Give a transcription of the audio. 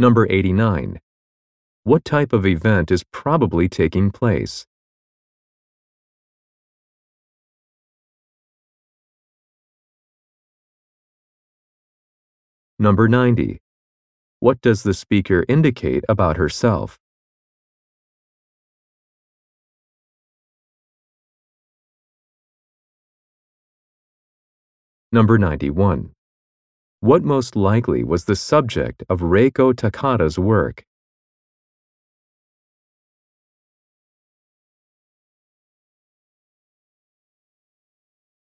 Number 89. What type of event is probably taking place? Number 90. What does the speaker indicate about herself? Number 91. What most likely was the subject of Reiko Takada's work?